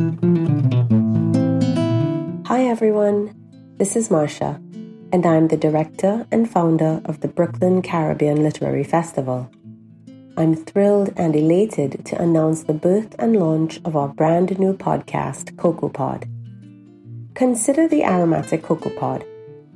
Hi everyone, this is Marsha, and I'm the director and founder of the Brooklyn Caribbean Literary Festival. I'm thrilled and elated to announce the birth and launch of our brand new podcast, Cocoa Pod. Consider the aromatic cocoa pod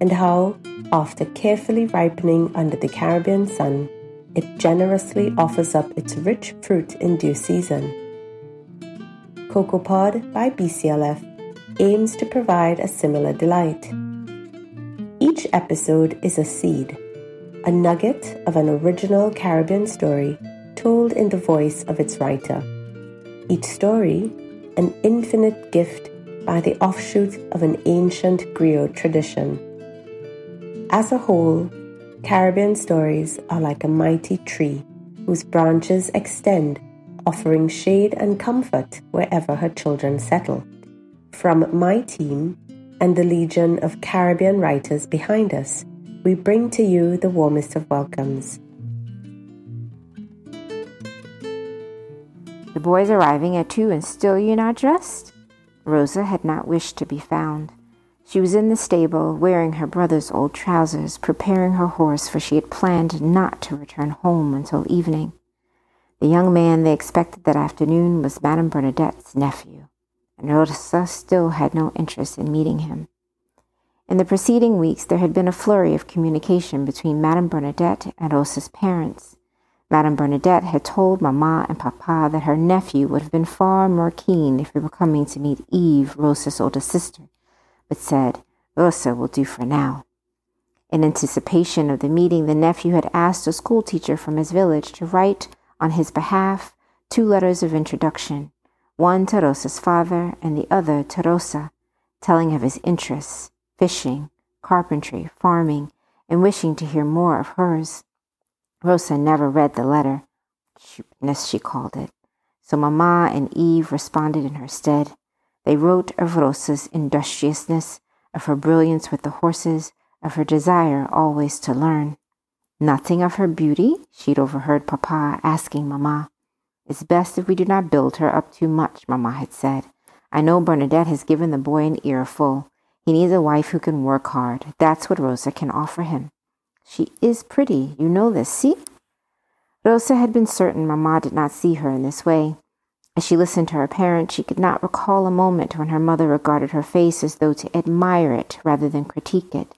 and how, after carefully ripening under the Caribbean sun, it generously offers up its rich fruit in due season. Cocoa Pod by BCLF aims to provide a similar delight. Each episode is a seed, a nugget of an original Caribbean story told in the voice of its writer. Each story, an infinite gift by the offshoot of an ancient griot tradition. As a whole, Caribbean stories are like a mighty tree whose branches extend, offering shade and comfort wherever her children settle. From my team and the legion of Caribbean writers behind us, we bring to you the warmest of welcomes. The boys arriving at two and still you not dressed? Rosa had not wished to be found. She was in the stable, wearing her brother's old trousers, preparing her horse, for she had planned not to return home until evening. The young man they expected that afternoon was Madame Bernadette's nephew and Rosa still had no interest in meeting him. In the preceding weeks, there had been a flurry of communication between Madame Bernadette and Rosa's parents. Madame Bernadette had told Mamma and Papa that her nephew would have been far more keen if he were coming to meet Eve, Rosa's older sister, but said, Rosa will do for now. In anticipation of the meeting, the nephew had asked a schoolteacher from his village to write on his behalf two letters of introduction one to Rosa's father and the other to Rosa, telling of his interests, fishing, carpentry, farming, and wishing to hear more of hers. Rosa never read the letter, stupidness she called it, so Mamma and Eve responded in her stead. They wrote of Rosa's industriousness, of her brilliance with the horses, of her desire always to learn. Nothing of her beauty, she'd overheard Papa asking Mamma. It's best if we do not build her up too much, Mamma had said. I know Bernadette has given the boy an earful. He needs a wife who can work hard. That's what Rosa can offer him. She is pretty. You know this, see? Rosa had been certain Mamma did not see her in this way. As she listened to her parent, she could not recall a moment when her mother regarded her face as though to admire it rather than critique it.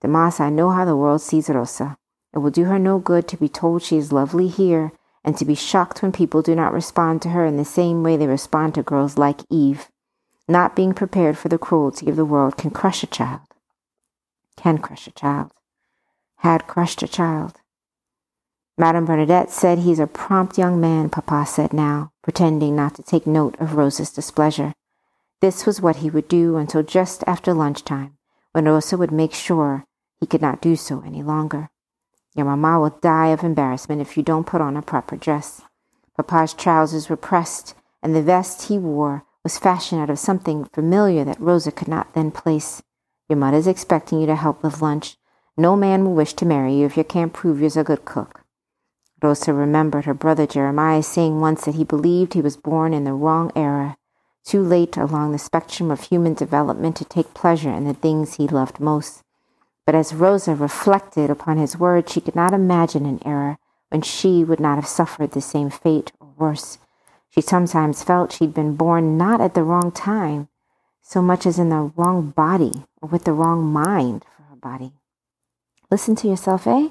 Damas, I know how the world sees Rosa. It will do her no good to be told she is lovely here and to be shocked when people do not respond to her in the same way they respond to girls like Eve. Not being prepared for the cruelty of the world can crush a child. Can crush a child. Had crushed a child. Madame Bernadette said he's a prompt young man, Papa said now, pretending not to take note of Rosa's displeasure. This was what he would do until just after lunchtime, when Rosa would make sure he could not do so any longer. Your mamma will die of embarrassment if you don't put on a proper dress. Papa's trousers were pressed, and the vest he wore was fashioned out of something familiar that Rosa could not then place. Your mother's expecting you to help with lunch. No man will wish to marry you if you can't prove you're a good cook. Rosa remembered her brother Jeremiah saying once that he believed he was born in the wrong era, too late along the spectrum of human development to take pleasure in the things he loved most. But as Rosa reflected upon his words, she could not imagine an era when she would not have suffered the same fate or worse. She sometimes felt she'd been born not at the wrong time, so much as in the wrong body or with the wrong mind for her body. Listen to yourself, eh?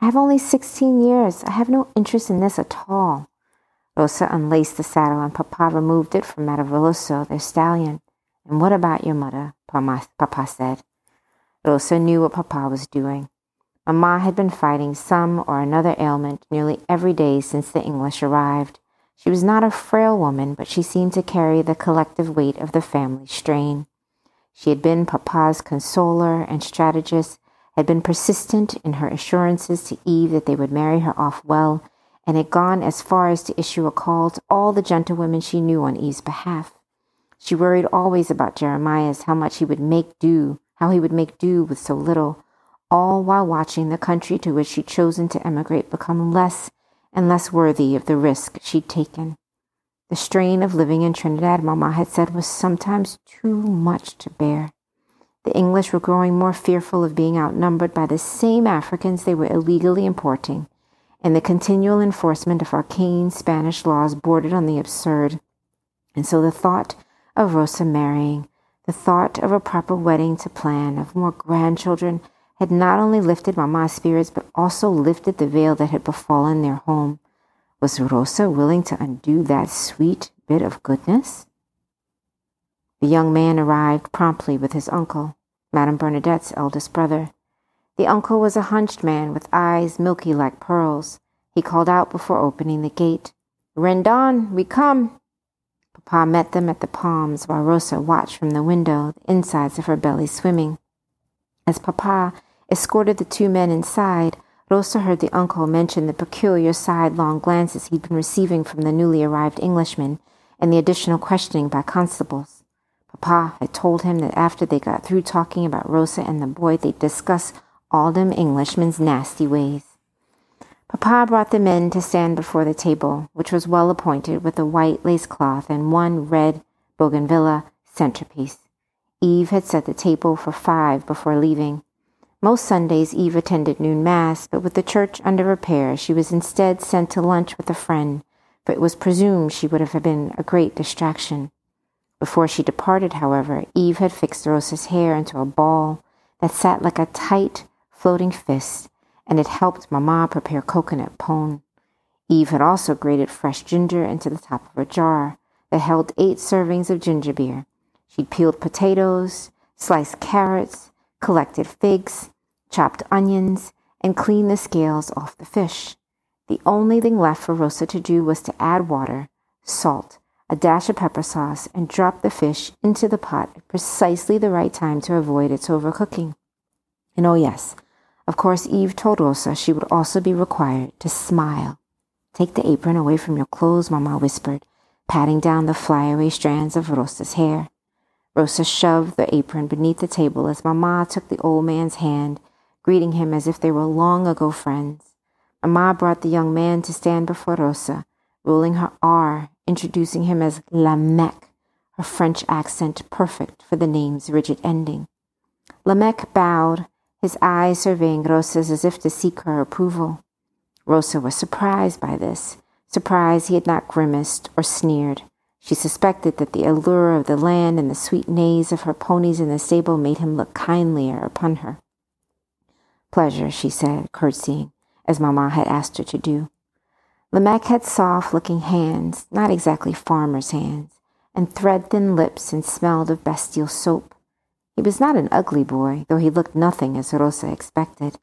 I have only 16 years. I have no interest in this at all. Rosa unlaced the saddle and Papa removed it from Mataveloso, their stallion. And what about your mother? Papa said. Rosa knew what Papa was doing. Mamma had been fighting some or another ailment nearly every day since the English arrived. She was not a frail woman, but she seemed to carry the collective weight of the family strain. She had been Papa's consoler and strategist, had been persistent in her assurances to Eve that they would marry her off well, and had gone as far as to issue a call to all the gentlewomen she knew on Eve's behalf. She worried always about Jeremiah's how much he would make do how he would make do with so little, all while watching the country to which she'd chosen to emigrate become less and less worthy of the risk she'd taken. The strain of living in Trinidad, Mamma had said, was sometimes too much to bear. The English were growing more fearful of being outnumbered by the same Africans they were illegally importing, and the continual enforcement of arcane Spanish laws bordered on the absurd. And so the thought of Rosa marrying, the thought of a proper wedding to plan, of more grandchildren, had not only lifted Mamma's spirits, but also lifted the veil that had befallen their home. Was Rosa willing to undo that sweet bit of goodness? The young man arrived promptly with his uncle, Madame Bernadette's eldest brother. The uncle was a hunched man with eyes milky like pearls. He called out before opening the gate, Rendon, we come. Papa met them at the palms while Rosa watched from the window, the insides of her belly swimming. As Papa escorted the two men inside, Rosa heard the uncle mention the peculiar sidelong glances he'd been receiving from the newly arrived Englishmen and the additional questioning by constables. Papa had told him that after they got through talking about Rosa and the boy, they'd discuss all them Englishmen's nasty ways. Papa brought the men to stand before the table, which was well appointed with a white lace cloth and one red bougainvillea centerpiece. Eve had set the table for five before leaving. Most Sundays Eve attended noon mass, but with the church under repair, she was instead sent to lunch with a friend, for it was presumed she would have been a great distraction. Before she departed, however, Eve had fixed Rosa's hair into a ball that sat like a tight, floating fist, and it helped Mamma prepare coconut pone. Eve had also grated fresh ginger into the top of a jar that held eight servings of ginger beer. She'd peeled potatoes, sliced carrots, collected figs, chopped onions, and cleaned the scales off the fish. The only thing left for Rosa to do was to add water, salt, a dash of pepper sauce, and drop the fish into the pot at precisely the right time to avoid its overcooking. And oh, yes, of course, Eve told Rosa she would also be required to smile. Take the apron away from your clothes, Mamma whispered, patting down the flyaway strands of Rosa's hair. Rosa shoved the apron beneath the table as Mamma took the old man's hand, greeting him as if they were long ago friends. Mamma brought the young man to stand before Rosa, rolling her R, introducing him as Lamech, her French accent perfect for the name's rigid ending. Lamech bowed, his eyes surveying Rosa's as if to seek her approval. Rosa was surprised by this, surprised he had not grimaced or sneered. She suspected that the allure of the land and the sweet neighs of her ponies in the stable made him look kindlier upon her. Pleasure, she said, curtsying, as Mamma had asked her to do. Lamech had soft looking hands, not exactly farmer's hands, and thread thin lips and smelled of bestial soap. He was not an ugly boy, though he looked nothing as Rosa expected.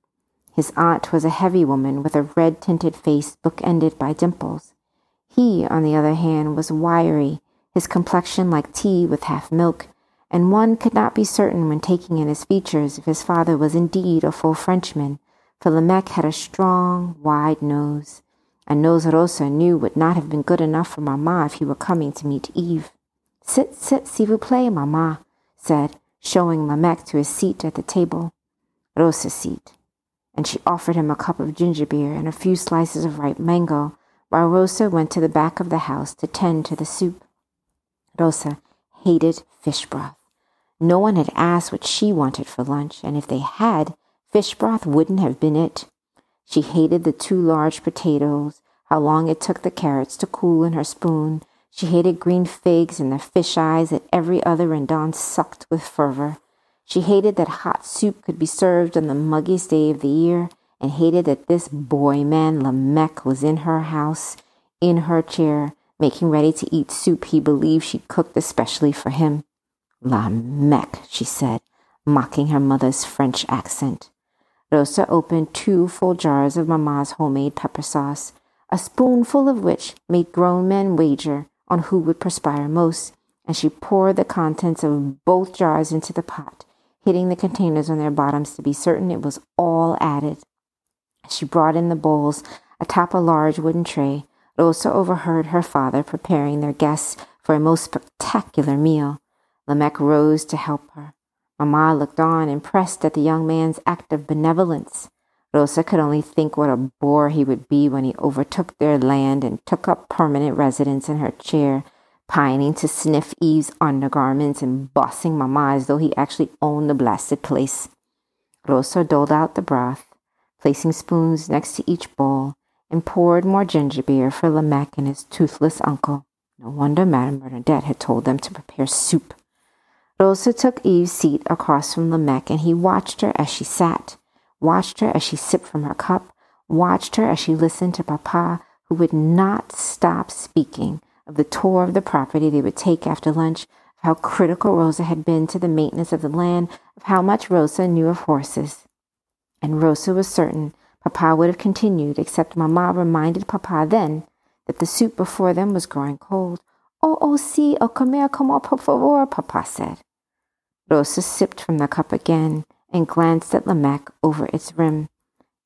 His aunt was a heavy woman with a red tinted face book-ended by dimples. He, on the other hand, was wiry, his complexion like tea with half milk, and one could not be certain when taking in his features if his father was indeed a full Frenchman, for Lamech had a strong, wide nose, a nose Rosa knew would not have been good enough for Mamma if he were coming to meet Eve. Sit, sit, s'il vous plaît, Mamma, said, showing Lamech to his seat at the table. Rosa's seat. And she offered him a cup of ginger beer and a few slices of ripe mango, while Rosa went to the back of the house to tend to the soup. Rosa hated fish broth. No one had asked what she wanted for lunch, and if they had, fish broth wouldn't have been it. She hated the two large potatoes, how long it took the carrots to cool in her spoon. She hated green figs and the fish eyes that every other Rendon sucked with fervor. She hated that hot soup could be served on the muggiest day of the year, and hated that this boy man Lamech was in her house, in her chair, making ready to eat soup he believed she cooked especially for him. Lamech, she said, mocking her mother's French accent. Rosa opened two full jars of Mamma's homemade pepper sauce, a spoonful of which made grown men wager on who would perspire most, and she poured the contents of both jars into the pot, hitting the containers on their bottoms to be certain it was all added. She brought in the bowls atop a large wooden tray. Rosa overheard her father preparing their guests for a most spectacular meal. Lamech rose to help her. Mamma looked on, impressed at the young man's act of benevolence. Rosa could only think what a bore he would be when he overtook their land and took up permanent residence in her chair, pining to sniff Eve's undergarments and bossing Mamma as though he actually owned the blasted place. Rosa doled out the broth, placing spoons next to each bowl, and poured more ginger beer for Lamech and his toothless uncle. No wonder Madame Bernadette had told them to prepare soup. Rosa took Eve's seat across from Lamech, and he watched her as she sat watched her as she sipped from her cup, watched her as she listened to Papa, who would not stop speaking of the tour of the property they would take after lunch, of how critical Rosa had been to the maintenance of the land, of how much Rosa knew of horses. And Rosa was certain Papa would have continued, except Mamma reminded Papa then that the soup before them was growing cold. Oh, oh, si, oh, comer como por favor, Papa said. Rosa sipped from the cup again and glanced at Lamech over its rim.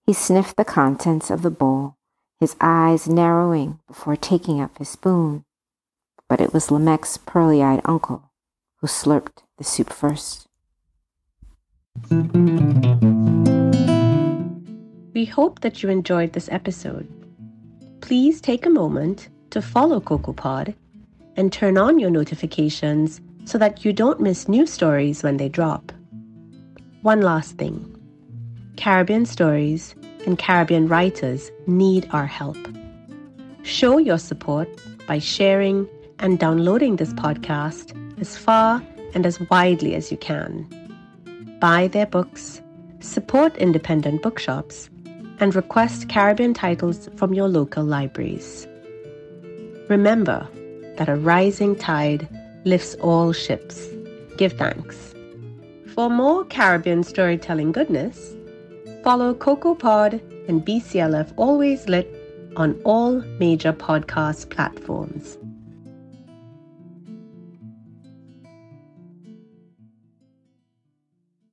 He sniffed the contents of the bowl, his eyes narrowing before taking up his spoon. But it was Lamech's pearly eyed uncle who slurped the soup first. We hope that you enjoyed this episode. Please take a moment to follow CocoaPod and turn on your notifications so that you don't miss new stories when they drop. One last thing Caribbean stories and Caribbean writers need our help. Show your support by sharing and downloading this podcast as far and as widely as you can. Buy their books, support independent bookshops, and request Caribbean titles from your local libraries. Remember that a rising tide lifts all ships. Give thanks. For more Caribbean storytelling goodness, follow CocoaPod and BCLF Always Lit on all major podcast platforms.